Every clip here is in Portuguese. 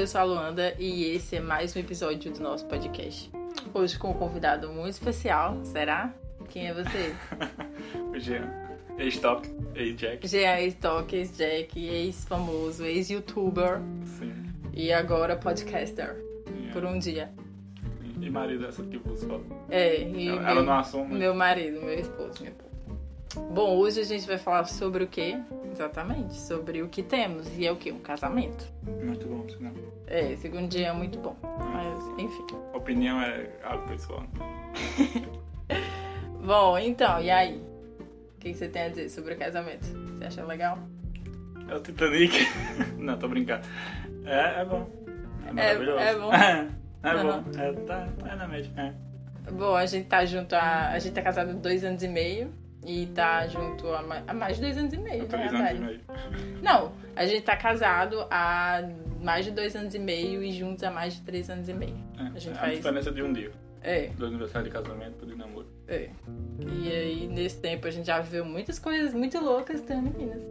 eu sou a Luanda e esse é mais um episódio do nosso podcast. Hoje com um convidado muito especial, será? Quem é você? o Jean. Ex-Top, ex-Jack. Jean, ex-Top, ex-Jack, ex-famoso, ex-youtuber. Sim. E agora podcaster. Yeah. Por um dia. E marido dessa que você fala. É, e Ela, meu, ela não assume. meu marido, meu esposo, meu povo. Bom, hoje a gente vai falar sobre o quê? Exatamente, sobre o que temos. E é o quê? Um casamento. Muito bom, não. É, segundo dia é muito bom. Mas, enfim. Opinião é algo pessoal. Bom, então, e aí? O que você tem a dizer sobre o casamento? Você acha legal? É o Titanic. não, tô brincando. É, é bom. É maravilhoso. é bom. é bom. É, tá, é na média. É. Bom, a gente tá junto há. A gente tá casado há dois anos e meio. E tá junto há mais, há mais de dois anos e e meio. Não, a gente tá casado há mais de dois anos e meio e juntos há mais de três anos e meio. É, A gente é faz- diferença de um dia. É, Do aniversário de casamento pro de namoro. é. E aí, nesse tempo, a gente já viveu muitas coisas muito loucas, tá, meninas?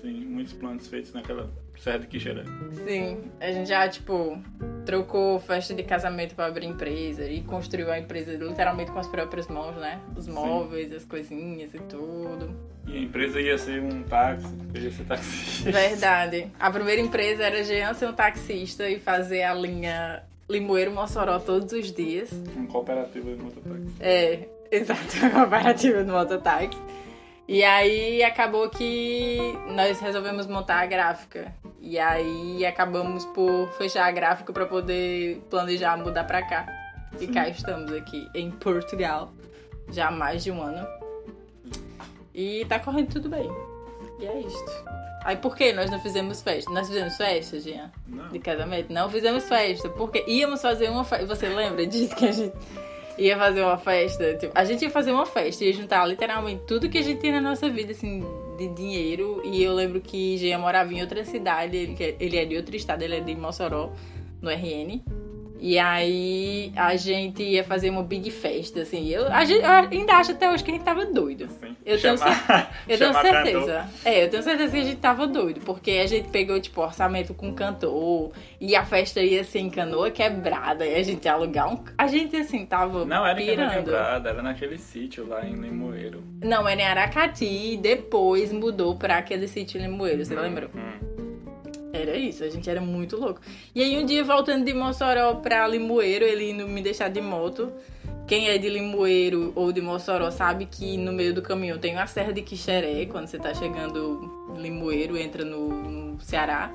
Sim, muitos planos feitos naquela Serra de Quixeré. Sim, a gente já, tipo, trocou festa de casamento pra abrir empresa e construiu a empresa literalmente com as próprias mãos, né? Os Sim. móveis, as coisinhas e tudo. E a empresa ia ser um táxi, ia ser taxista. Verdade. A primeira empresa era Jean ser um taxista e fazer a linha Limoeiro-Mossoró todos os dias. Um cooperativo de mototáxi. É, exato, a cooperativa do mototáxi. E aí acabou que nós resolvemos montar a gráfica. E aí acabamos por fechar a gráfica para poder planejar mudar para cá. E cá estamos aqui em Portugal, já há mais de um ano. E tá correndo tudo bem. E é isto. Aí por que nós não fizemos festa? Nós fizemos festa, Jean? Não. de casamento. Não fizemos festa, porque íamos fazer uma festa. Você lembra disso que a gente ia fazer uma festa? Tipo, a gente ia fazer uma festa, ia juntar literalmente tudo que a gente tem na nossa vida, assim, de dinheiro. E eu lembro que Jean morava em outra cidade, ele, que- ele é de outro estado, ele é de Mossoró, no RN. E aí a gente ia fazer uma big festa, assim. Eu, a gente, eu ainda acho até hoje que a gente tava doido. Sim. Eu tenho Chamar- Eu tenho certeza. É, eu tenho certeza que a gente tava doido, porque a gente pegou, tipo, orçamento com cantor, e a festa ia ser em canoa quebrada, e a gente ia alugar um. A gente, assim, tava Não era em Canoa pirando. Quebrada, era naquele sítio lá em Limoeiro. Não, era em Aracati, e depois mudou pra aquele sítio Limoeiro, você lembra? Hum. Era isso, a gente era muito louco. E aí um dia voltando de Mossoró pra Limoeiro, ele indo me deixar de moto. Quem é de Limoeiro ou de Mossoró sabe que no meio do caminho tem uma serra de Quixeré, quando você tá chegando Limoeiro, entra no, no Ceará.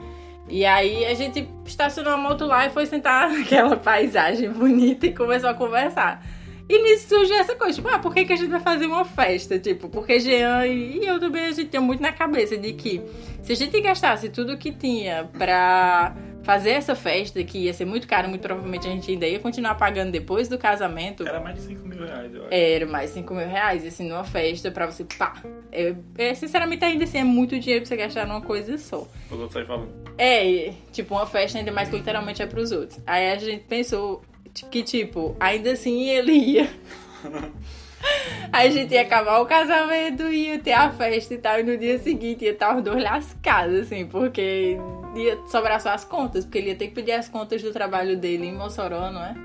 E aí a gente estacionou a moto lá e foi sentar naquela paisagem bonita e começou a conversar. E nisso surgiu essa coisa, tipo, ah, por que, que a gente vai fazer uma festa? Tipo, porque Jean e eu também, a gente tem muito na cabeça de que se a gente gastasse tudo que tinha pra fazer essa festa, que ia ser muito caro, muito provavelmente a gente ainda ia continuar pagando depois do casamento, Era mais de 5 mil reais, eu acho. era mais 5 mil reais, assim, numa festa pra você, pá. É, é, sinceramente, ainda assim, é muito dinheiro pra você gastar numa coisa só. Os outros aí falando. É, tipo, uma festa ainda mais que literalmente é pros outros. Aí a gente pensou que, tipo, ainda assim ele ia. A gente ia acabar o casamento, ia ter a festa e tal, e no dia seguinte ia estar os dois lascados, assim, porque ia sobrar só as contas, porque ele ia ter que pedir as contas do trabalho dele em Mossoró, não é?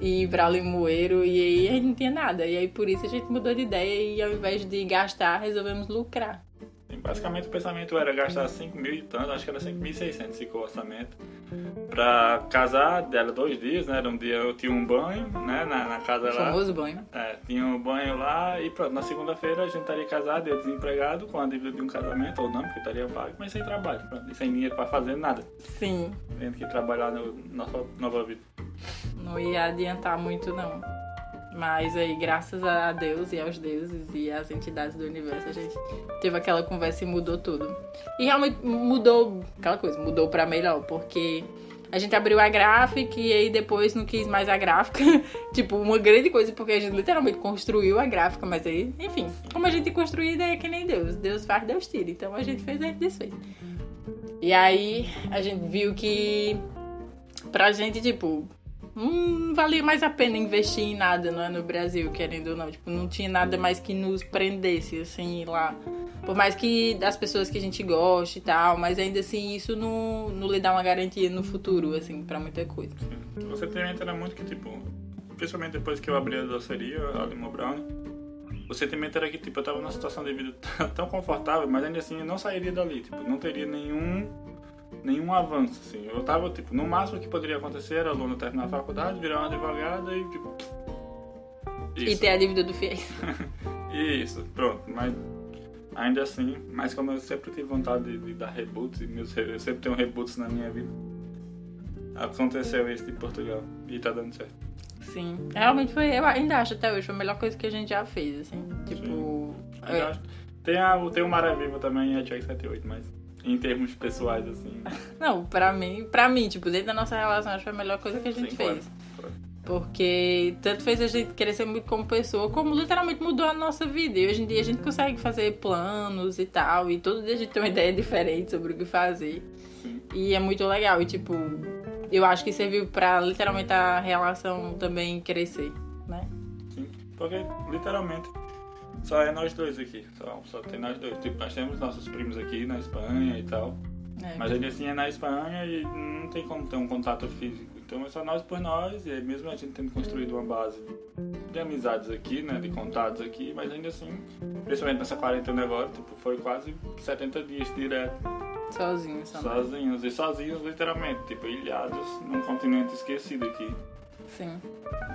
E ir pra Limoeiro, e aí a gente não tinha nada. E aí por isso a gente mudou de ideia e ao invés de gastar, resolvemos lucrar. Basicamente o pensamento era gastar 5 mil e tanto, acho que era 5.600 ficou o orçamento. Pra casar, era dois dias, né? Era um dia eu tinha um banho, né? Na, na casa O lá. famoso banho. É, tinha um banho lá e pronto. Na segunda-feira a gente estaria casado, eu desempregado, com a dívida de um casamento, ou não, porque estaria pago, mas sem trabalho, pronto. E sem dinheiro pra fazer nada. Sim, Tendo que trabalhar na nossa nova vida. não ia adiantar muito, não. Mas aí, graças a Deus e aos deuses e às entidades do universo, a gente teve aquela conversa e mudou tudo. E realmente mudou, aquela coisa, mudou pra melhor, porque a gente abriu a gráfica e aí depois não quis mais a gráfica. tipo, uma grande coisa, porque a gente literalmente construiu a gráfica, mas aí, enfim, como a gente construiu é que nem Deus. Deus faz, Deus tira. Então a gente fez, a gente desfez. E aí a gente viu que pra gente, tipo, não valia mais a pena investir em nada, não é? No Brasil, querendo ou não. Tipo, não tinha nada mais que nos prendesse, assim, lá. Por mais que das pessoas que a gente goste e tal, mas ainda assim, isso não, não lhe dá uma garantia no futuro, assim, pra muita coisa. Você também era muito que, tipo, principalmente depois que eu abri a doceria, a Limo Brown, o sentimento era que, tipo, eu tava numa situação de vida tão confortável, mas ainda assim eu não sairia dali, tipo, não teria nenhum nenhum avanço, assim. Eu tava, tipo, no máximo que poderia acontecer era aluno terminar a faculdade, virar um advogado e, tipo... Isso. E ter a dívida do FIES. isso, pronto. Mas ainda assim, mas como eu sempre tive vontade de, de dar reboots, e meus, eu sempre tenho reboots na minha vida, aconteceu esse de Portugal e tá dando certo. Sim, realmente foi, eu ainda acho até hoje, foi a melhor coisa que a gente já fez, assim, tipo... É... Tem, a, tem o Maré Viva também e a Jack 78, mas em termos pessoais, assim. Não, pra mim, pra mim, tipo, dentro da nossa relação, acho que foi a melhor coisa que a gente Sim, fez. Claro. Porque tanto fez a gente crescer muito como pessoa, como literalmente mudou a nossa vida. E hoje em dia a gente consegue fazer planos e tal. E todo dia a gente tem uma ideia diferente sobre o que fazer. Sim. E é muito legal. E tipo, eu acho que serviu pra literalmente a relação também crescer, né? Sim, porque literalmente só é nós dois aqui. Só, só tem nós dois. Tipo, nós temos nossos primos aqui na Espanha e tal. É. Mas ainda assim é na Espanha e não tem como ter um contato físico. Então é só nós por nós, e mesmo a gente tendo construído uma base de amizades aqui, né, de contatos aqui, mas ainda assim, principalmente nessa quarentena agora, tipo, foi quase 70 dias direto. Sozinhos, sozinhos. E sozinhos, literalmente, tipo, ilhados num continente esquecido aqui. Sim.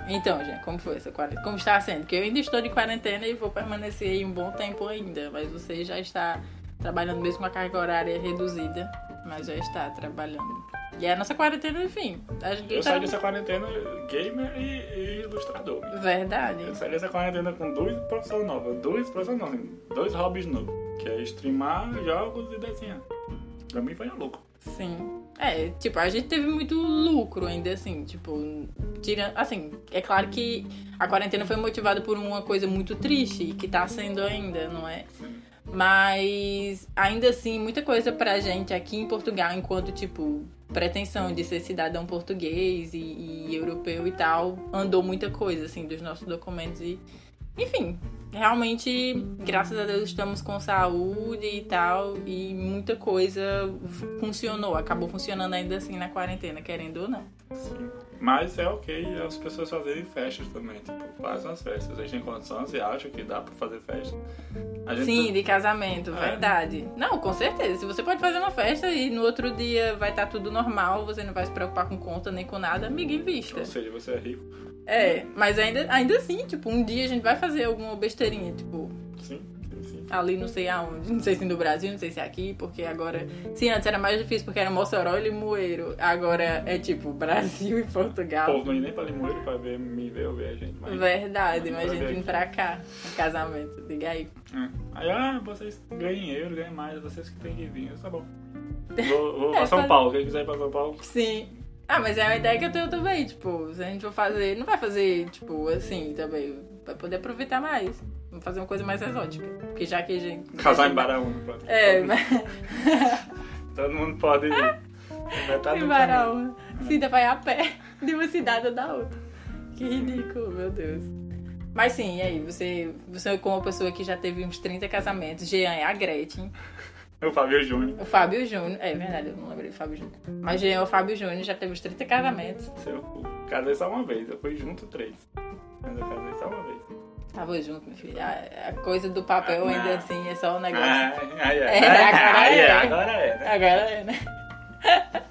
Então, gente, como foi essa quarentena? Como está sendo? Porque eu ainda estou de quarentena e vou permanecer aí um bom tempo ainda, mas você já está trabalhando mesmo com a carga horária reduzida, mas já está trabalhando. E é a nossa quarentena, enfim. eu tá... saí dessa quarentena gamer e, e, ilustrador. Verdade. Eu saí dessa quarentena com duas profissões novas. Duas profissões novas. Dois hobbies novos. Que é streamar jogos e desenhar. Pra mim foi um louco. Sim. É, tipo, a gente teve muito lucro ainda, assim, tipo, tirando. Assim, é claro que a quarentena foi motivada por uma coisa muito triste, que tá sendo ainda, não é? Mas ainda assim, muita coisa pra gente aqui em Portugal, enquanto, tipo, pretensão de ser cidadão português e, e europeu e tal, andou muita coisa, assim, dos nossos documentos e. Enfim, realmente, graças a Deus, estamos com saúde e tal, e muita coisa funcionou, acabou funcionando ainda assim na quarentena, querendo ou não. Sim. Mas é ok as pessoas fazerem festas também, tipo, fazem as festas. A gente tem condições e acha que dá pra fazer festa. Sim, tá... de casamento, é. verdade. Não, com certeza. Se você pode fazer uma festa e no outro dia vai estar tá tudo normal, você não vai se preocupar com conta nem com nada, amiga, invista. Ou seja, você é rico. É, mas ainda, ainda assim, tipo, um dia a gente vai fazer alguma besteirinha, tipo. Sim, sim. Ali não sei aonde, não sei se no Brasil, não sei se aqui, porque agora. Sim, antes era mais difícil porque era Mossoró e Limoeiro. Agora é tipo Brasil e Portugal. O povo não ia nem pra Limoeiro pra ver, me ver ou ver a gente. Mas... Verdade, mas a gente vem pra cá, no casamento. Diga aí. É. Aí, ah, vocês ganham euro, ganham mais, vocês que têm que vir. Tá bom. Vou, vou é, pra São Paulo, quem quiser ir pra São Paulo. Sim. Ah, mas é uma ideia que eu tenho também, tipo, se a gente for fazer, não vai fazer, tipo, assim também, vai poder aproveitar mais. Vamos fazer uma coisa mais exótica. Porque já que a gente. Casar em Baraúna, pode. É, mas. Todo mundo pode ir. Metade em Baraúna. Sim, vai a pé de uma cidade ou da outra. Que ridículo, meu Deus. Mas sim, e aí? Você, você como uma pessoa que já teve uns 30 casamentos, Jean é a Gretchen. O Fábio Júnior. O Fábio Júnior. É verdade, eu não lembrei do Fábio Júnior. Mas é o Fábio Júnior já teve os 30 casamentos. Eu casei só uma vez, eu fui junto três. Mas eu casei só uma vez. Tava junto, meu filho. A, a coisa do papel ah, ainda assim é só um negócio. Ah, ah, é. é, agora, ah, é. é. agora é. Né? Agora é, né?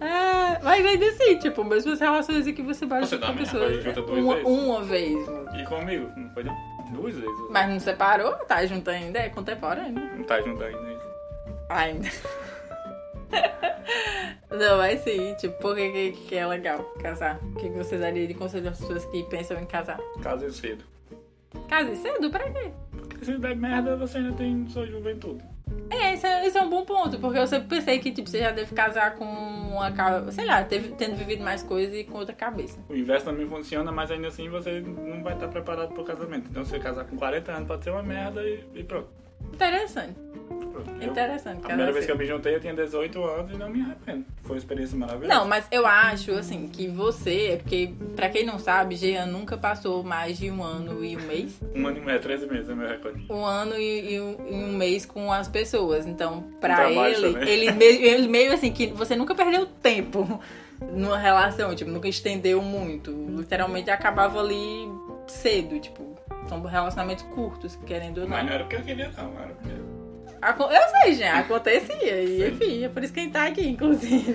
ah, mas ainda assim, tipo, mesmo as relações que você vai você com pessoas. Uma, vezes. uma vez. E comigo? Não foi duas vezes. Mas não separou? Tá junto ainda? É contemporâneo? Não tá junto ainda. Ainda. Não, mas sim, tipo, por que, que é legal casar? O que você daria de conselho às pessoas que pensam em casar? Case cedo. Case cedo? Pra quê? Porque se der merda, você ainda tem sua juventude. É, esse é, esse é um bom ponto, porque eu sempre pensei que tipo, você já deve casar com uma sei lá, teve, tendo vivido mais coisas e com outra cabeça. O inverso também funciona, mas ainda assim você não vai estar preparado pro casamento. Então, se você casar com 40 anos, pode ser uma merda e, e pronto. Interessante. Interessante. A primeira vez que eu me juntei, eu tinha 18 anos e não me arrependo. Foi uma experiência maravilhosa. Não, mas eu acho, assim, que você, é porque, pra quem não sabe, Jean nunca passou mais de um ano e um mês. Um ano e meio, 13 meses é meu recorde. Um ano e, e, um, e um, mês com as pessoas. Então, pra ele, ele meio, ele meio assim, que você nunca perdeu tempo numa relação, tipo, nunca estendeu muito. Literalmente acabava ali cedo, tipo, são relacionamentos curtos, querendo ou não. Mas não era porque eu queria, não, era porque eu sei, já, acontecia. E enfim, é por isso que a gente tá aqui, inclusive.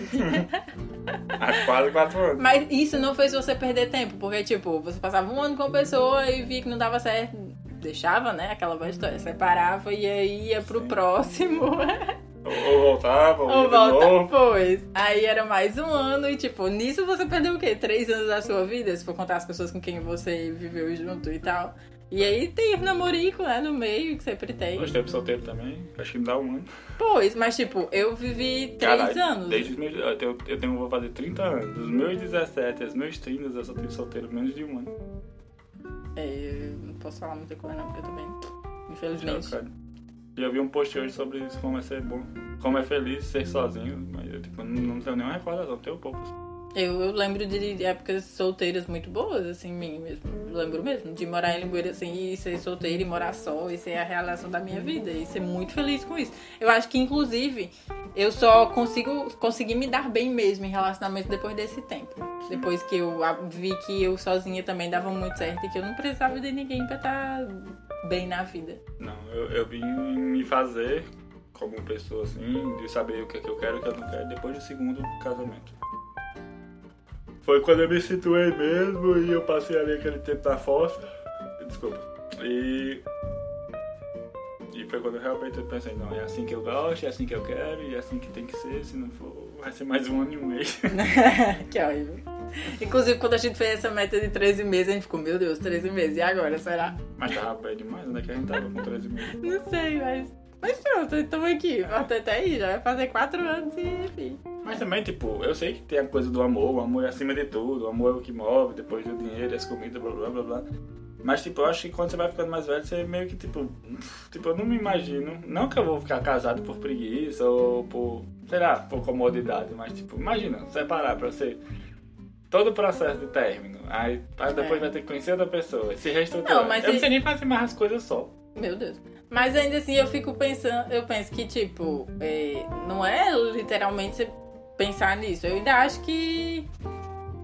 Há quase quatro anos. Mas isso não fez você perder tempo, porque, tipo, você passava um ano com a pessoa e via que não dava certo. Deixava, né? Aquela história, separava e aí ia pro Sim. próximo. Ou voltava, ou, ou pois. Aí era mais um ano e, tipo, nisso você perdeu o quê? Três anos da sua vida, se for contar as pessoas com quem você viveu junto e tal. E aí tem o namorico, né, no meio, que sempre tem. Dois tempos solteiro também, acho que me dá um ano. Pois, mas tipo, eu vivi três anos. Desde os meus, eu, tenho, eu tenho, vou fazer 30 anos. Dos meus 17 aos meus 30, eu só tive solteiro menos de um ano. É, eu não posso falar muita coisa não, porque eu também, infelizmente. E eu vi um post hoje sobre isso, como é ser bom, como é feliz ser sozinho, mas eu tipo, não, não tenho nenhuma recordação, tenho poucos. Eu, eu, lembro de épocas solteiras muito boas, assim, mim mesmo. Lembro mesmo de morar em Limoeiro, assim, e ser solteira e morar só, e ser a realização da minha vida, e ser muito feliz com isso. Eu acho que, inclusive, eu só consigo consegui me dar bem mesmo em relacionamento depois desse tempo. Depois que eu vi que eu sozinha também dava muito certo e que eu não precisava de ninguém pra estar bem na vida. Não, eu, eu vim me fazer como pessoa, assim, de saber o que, é que eu quero e o que eu não quero depois do segundo casamento. Foi quando eu me situei mesmo e eu passei ali aquele tempo da fossa. Desculpa. E. E foi quando eu realmente pensei, não, é assim que eu gosto, é assim que eu quero e é assim que tem que ser, se não for, vai ser mais um ano e um mês. que horrível. Inclusive, quando a gente fez essa meta de 13 meses, a gente ficou, meu Deus, 13 meses, e agora, será? Mas tava bem demais, onde é que a gente tava com 13 meses? Não sei, mas. Mas pronto, estamos aqui. Até aí, já vai fazer 4 anos e enfim. Mas também, tipo, eu sei que tem a coisa do amor, o amor é acima de tudo, o amor é o que move, depois do dinheiro, as comidas, blá blá blá blá. Mas, tipo, eu acho que quando você vai ficando mais velho, você meio que, tipo, tipo, eu não me imagino. Não que eu vou ficar casado por preguiça ou por, sei lá, por comodidade, mas, tipo, imagina, separar pra você todo o processo de término. Aí, aí depois é. vai ter que conhecer outra pessoa, se reestruturar. Não, mas eu não sei nem fazer mais as coisas só. Meu Deus. Mas ainda assim eu fico pensando, eu penso que, tipo, é, não é literalmente você pensar nisso. Eu ainda acho que.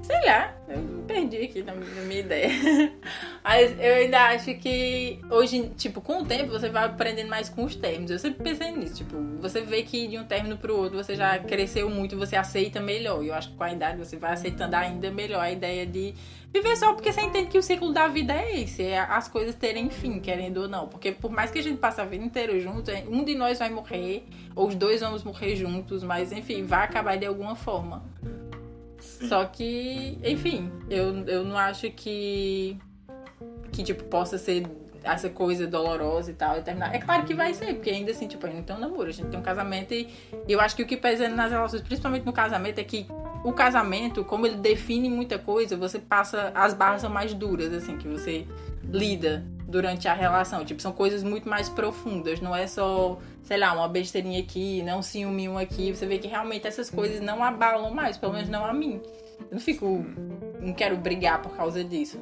Sei lá, eu me perdi aqui na minha ideia. Mas eu ainda acho que hoje, tipo, com o tempo você vai aprendendo mais com os termos. Eu sempre pensei nisso, tipo, você vê que de um término pro outro você já cresceu muito, você aceita melhor. E eu acho que com a idade você vai aceitando ainda melhor a ideia de viver só porque você entende que o ciclo da vida é esse, é as coisas terem fim, querendo ou não. Porque por mais que a gente passe a vida inteira junto, um de nós vai morrer, ou os dois vamos morrer juntos, mas enfim, vai acabar de alguma forma. Só que, enfim, eu, eu não acho que que tipo possa ser essa coisa dolorosa e tal, e terminar. É claro que vai ser, porque ainda assim, tipo, a gente tem um namoro, a gente tem um casamento e eu acho que o que pesa nas relações, principalmente no casamento, é que o casamento, como ele define muita coisa, você passa. As barras são mais duras, assim, que você lida durante a relação. Tipo, são coisas muito mais profundas. Não é só, sei lá, uma besteirinha aqui, não um ciúminho aqui. Você vê que realmente essas coisas não abalam mais, pelo menos não a mim. Eu não fico. Não quero brigar por causa disso.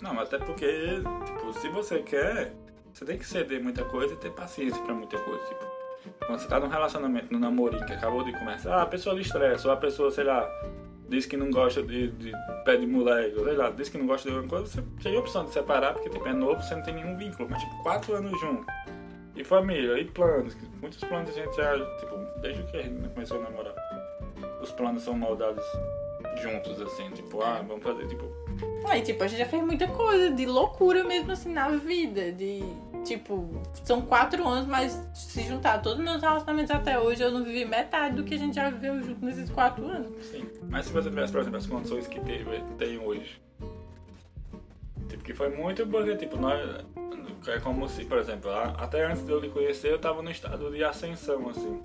Não, até porque, tipo, se você quer, você tem que ceder muita coisa e ter paciência pra muita coisa. Tipo, quando você tá num relacionamento, num namorinho que acabou de começar, a pessoa lhe estressa, ou a pessoa, sei lá, diz que não gosta de, de pé de moleque, sei lá, diz que não gosta de alguma coisa, você tem a opção de separar, porque tipo, é novo, você não tem nenhum vínculo, mas tipo, quatro anos juntos. E família, e planos, muitos planos a gente já, tipo, desde que a gente começou a namorar, os planos são moldados juntos, assim, tipo, ah, vamos fazer, tipo. Aí, tipo, a gente já fez muita coisa de loucura mesmo assim na vida, de Tipo, são quatro anos, mas se juntar todos os meus relacionamentos até hoje, eu não vivi metade do que a gente já viveu junto nesses quatro anos. Sim. Mas se você tivesse, por exemplo, as condições que teve, tem hoje. Tipo, que foi muito porque, tipo, nós. É como se, por exemplo, até antes de eu lhe conhecer, eu tava no estado de ascensão, assim.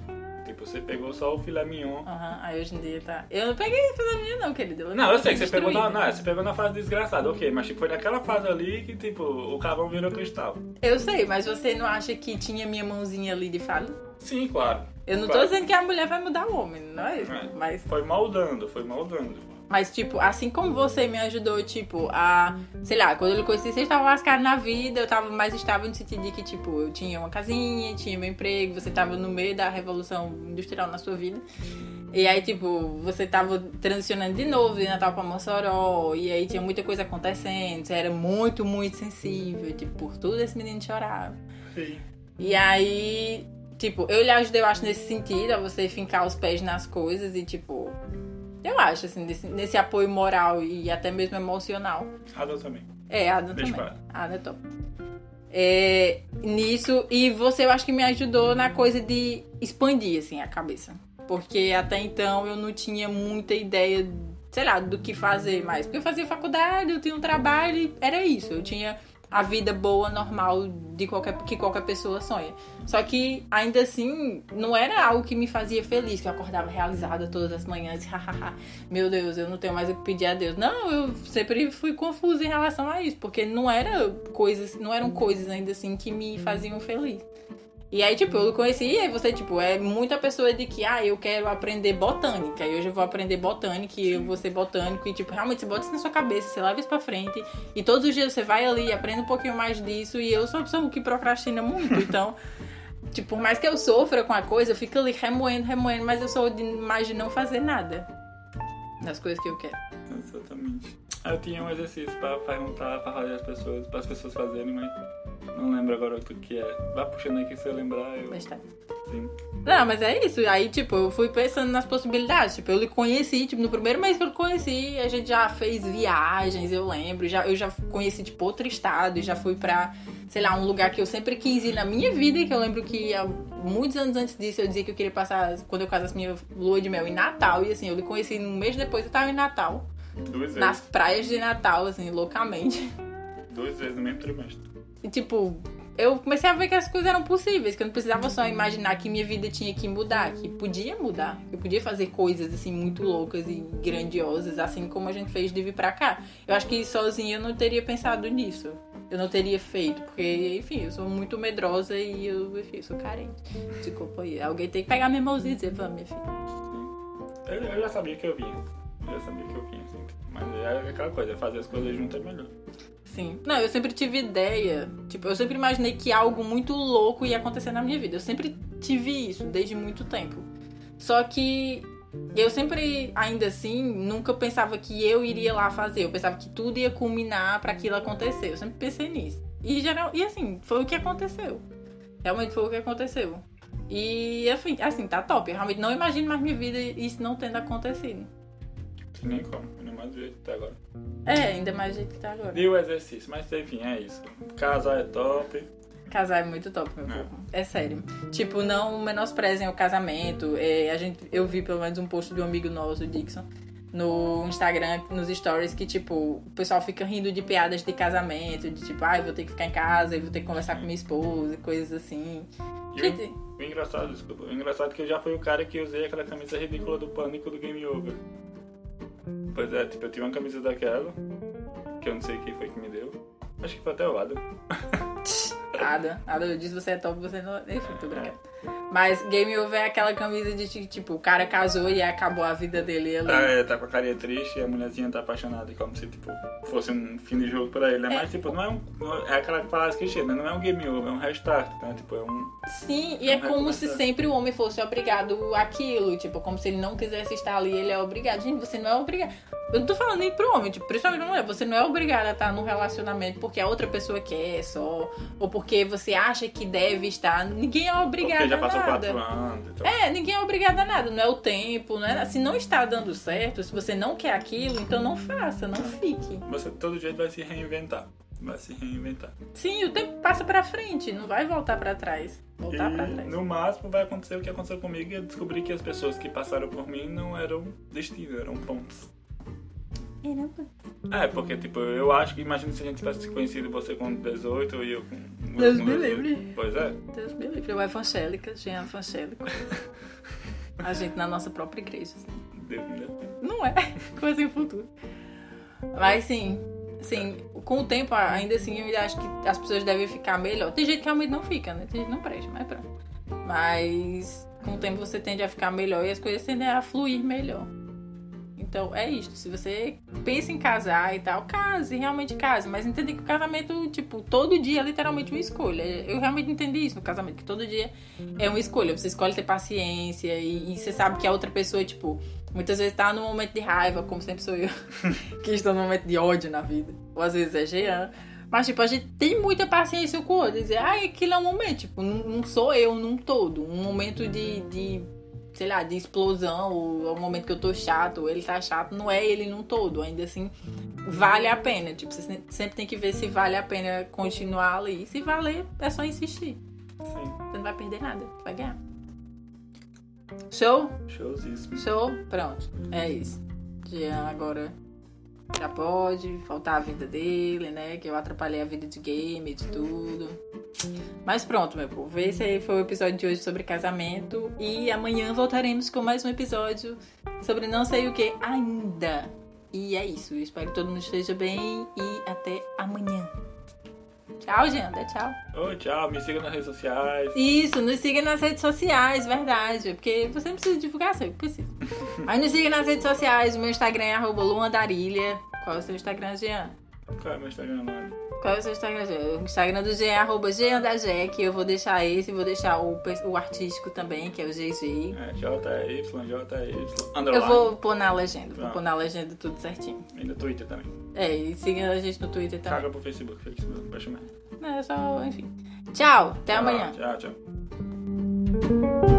Você pegou só o filé mignon. Aham, uhum. aí hoje em dia tá. Eu não peguei filé mignon, não, querido. Eu não, eu sei que você pegou na, não, você pegou na fase desgraçada, ok, mas tipo, foi naquela fase ali que, tipo, o carvão virou cristal. Eu sei, mas você não acha que tinha minha mãozinha ali de falo? Sim, claro. Eu não claro. tô dizendo que a mulher vai mudar o homem, não é isso? É. Mas, Foi moldando, foi moldando. Mas, tipo, assim como você me ajudou, tipo, a. Sei lá, quando eu lhe conheci, você estava lascado na vida, eu tava mais estável no sentido de que, tipo, eu tinha uma casinha, tinha meu emprego, você tava no meio da revolução industrial na sua vida. E aí, tipo, você tava transicionando de novo de Natal pra Mossoró, e aí tinha muita coisa acontecendo, você era muito, muito sensível, tipo, por tudo esse menino chorava. Sim. E aí, tipo, eu lhe ajudei, eu acho, nesse sentido, a você fincar os pés nas coisas e, tipo, eu acho, assim, nesse, nesse apoio moral e até mesmo emocional. Ada também. É, a Ada Beijo também. pra A Ada é top. É, nisso, e você, eu acho que me ajudou na coisa de expandir, assim, a cabeça. Porque até então eu não tinha muita ideia, sei lá, do que fazer mais. Porque eu fazia faculdade, eu tinha um trabalho era isso. Eu tinha a vida boa, normal, de qualquer, que qualquer pessoa sonha. Só que, ainda assim, não era algo que me fazia feliz, que eu acordava realizada todas as manhãs, meu Deus, eu não tenho mais o que pedir a Deus. Não, eu sempre fui confusa em relação a isso, porque não era coisas, não eram coisas ainda assim que me faziam feliz. E aí, tipo, eu conheci, e aí você, tipo, é muita pessoa de que, ah, eu quero aprender botânica, e hoje eu vou aprender botânica, e eu vou ser botânico, e, tipo, realmente você bota isso na sua cabeça, você leva isso pra frente, e todos os dias você vai ali, aprende um pouquinho mais disso, e eu sou uma pessoa que procrastina muito, então, tipo, por mais que eu sofra com a coisa, eu fico ali remoendo, remoendo, mas eu sou de, mais de não fazer nada das coisas que eu quero. Exatamente. Eu tinha um exercício pra perguntar, pra fazer as pessoas, para as pessoas fazerem, mas não lembro agora o que é. Vá puxando aí que se eu lembrar, eu. Mas tá. Sim. Não, mas é isso. Aí, tipo, eu fui pensando nas possibilidades. Tipo, eu lhe conheci, tipo, no primeiro mês que eu lhe conheci, a gente já fez viagens, eu lembro. Já, eu já conheci, tipo, outro estado, já fui pra, sei lá, um lugar que eu sempre quis ir na minha vida, que eu lembro que há muitos anos antes disso eu dizia que eu queria passar, quando eu casasse minha lua de mel em Natal. E assim, eu lhe conheci um mês depois, eu tava em Natal. Duas vezes. Nas praias de Natal, assim, loucamente. Duas vezes no mesmo trimestre. E, tipo, eu comecei a ver que as coisas eram possíveis, que eu não precisava só imaginar que minha vida tinha que mudar, que podia mudar, eu podia fazer coisas assim muito loucas e grandiosas, assim como a gente fez de vir pra cá. Eu acho que sozinha eu não teria pensado nisso. Eu não teria feito, porque, enfim, eu sou muito medrosa e eu, enfim, sou carente. Desculpa aí. Alguém tem que pegar minha mãozinha e dizer, vamos, minha filha. Eu, eu já sabia que eu vinha. Já sabia que eu vinha, assim. Mas é aquela coisa, fazer as coisas juntas é melhor. Sim. Não, eu sempre tive ideia. Tipo, eu sempre imaginei que algo muito louco ia acontecer na minha vida. Eu sempre tive isso, desde muito tempo. Só que eu sempre, ainda assim, nunca pensava que eu iria lá fazer. Eu pensava que tudo ia culminar para aquilo acontecer. Eu sempre pensei nisso. E, geral, e assim, foi o que aconteceu. Realmente foi o que aconteceu. E assim, assim, tá top. Eu realmente não imagino mais minha vida isso não tendo acontecido. Sem nem como, ainda mais do jeito que tá agora. É, ainda mais do jeito que tá agora. E o exercício, mas enfim, é isso. Casar é top. Casar é muito top, meu É. povo. É sério. Tipo, não menosprezem o casamento. É, a gente, eu vi pelo menos um post de um amigo nosso, o Dixon, no Instagram, nos stories, que, tipo, o pessoal fica rindo de piadas de casamento, de tipo, ai, vou ter que ficar em casa, eu vou ter que conversar com minha esposa e coisas assim. E Gente, o engraçado, desculpa, o engraçado é que eu já fui o cara que usei aquela camisa ridícula do pânico do Game Over. Pois é, tipo, eu tive uma camisa daquela, que eu não sei quem foi que me deu. Acho que foi até o Adam. Ada, Ada, eu disse você é top, você não. Enfim, tô brincando. Mas Game Over é aquela camisa de tipo, o cara casou e acabou a vida dele. Ah, é, tá com a carinha triste e a mulherzinha tá apaixonada, como se, tipo, fosse um fim de jogo pra ele, né? É. Mas, tipo, não é um. É aquela frase que chega, não é um game over, é um restart, né? Tipo, é um. Sim, e é Não vai como se sempre o homem fosse obrigado àquilo. Tipo, como se ele não quisesse estar ali, ele é obrigado. Gente, você não é obrigado. Eu não tô falando nem pro homem, tipo, principalmente pra mulher. Você não é obrigado a estar num relacionamento porque a outra pessoa quer só. Ou porque você acha que deve estar. Ninguém é obrigado Porque já passou nada. quatro anos e tal. É, ninguém é obrigado a nada, não é o tempo, não é nada. Se não está dando certo, se você não quer aquilo, então não faça, não fique. Você todo jeito vai se reinventar. Vai se reinventar. Sim, o tempo passa pra frente, não vai voltar pra trás. Voltar pra E trás. no máximo vai acontecer o que aconteceu comigo e eu descobri que as pessoas que passaram por mim não eram destino, eram pontos. É, porque tipo, eu acho que imagina se a gente tivesse conhecido você com 18 e eu com. Deus com me 18. livre. Pois é. Deus me livre, eu evangélica, gente evangélico. A gente na nossa própria igreja. assim. Deus me livre. Não é, coisa em futuro. Mas sim, assim, com o tempo, ainda assim, eu acho que as pessoas devem ficar melhor. Tem gente que realmente não fica, né? Tem gente que não presta, mas pronto. Mas com o tempo você tende a ficar melhor e as coisas tendem a fluir melhor. Então é isto. Se você pensa em casar e tal, case, realmente case. Mas entenda que o casamento, tipo, todo dia é literalmente uma escolha. Eu realmente entendi isso no casamento, que todo dia é uma escolha. Você escolhe ter paciência e, e você sabe que a outra pessoa, tipo, muitas vezes tá num momento de raiva, como sempre sou eu, que estou num momento de ódio na vida. Ou às vezes é Jean. Mas, tipo, a gente tem muita paciência com o outro. Dizer, ah, aquilo é um momento, tipo, não, não sou eu num todo. Um momento de, de sei lá, de explosão, ou é um momento que eu tô chato, ou ele tá chato, não é ele num todo. Ainda assim, vale a pena. Tipo, você sempre tem que ver se vale a pena continuar ali. E se valer, é só insistir. Sim. Você não vai perder nada, vai ganhar. Show? Showzíssimo. Show? Pronto. É isso. Jean agora já pode, faltar a vida dele, né? Que eu atrapalhei a vida de game, de tudo. Mas pronto, meu povo. Esse aí foi o episódio de hoje sobre casamento. E amanhã voltaremos com mais um episódio sobre não sei o que ainda. E é isso. Eu espero que todo mundo esteja bem e até amanhã. Tchau, Jean. Dá tchau. Oi, tchau. Me siga nas redes sociais. Isso, nos siga nas redes sociais, verdade. Porque você não precisa divulgar, você precisa. Mas nos siga nas redes sociais. O meu Instagram é luandarilha. Qual é o seu Instagram, Jean? Qual é o meu Instagram, Lari? Qual é o seu Instagram, Jean? O Instagram do Jean é arroba Jean da Jack. Eu vou deixar esse, vou deixar o, o artístico também, que é o GG. É, JY, JY. Eu vou pôr na legenda. Vou pôr na legenda tudo certinho. E no Twitter também. É, e siga a gente no Twitter também. Caga pro Facebook, Facebook, baixa mais. É só, enfim. Tchau, até tchau, amanhã. Tchau, tchau.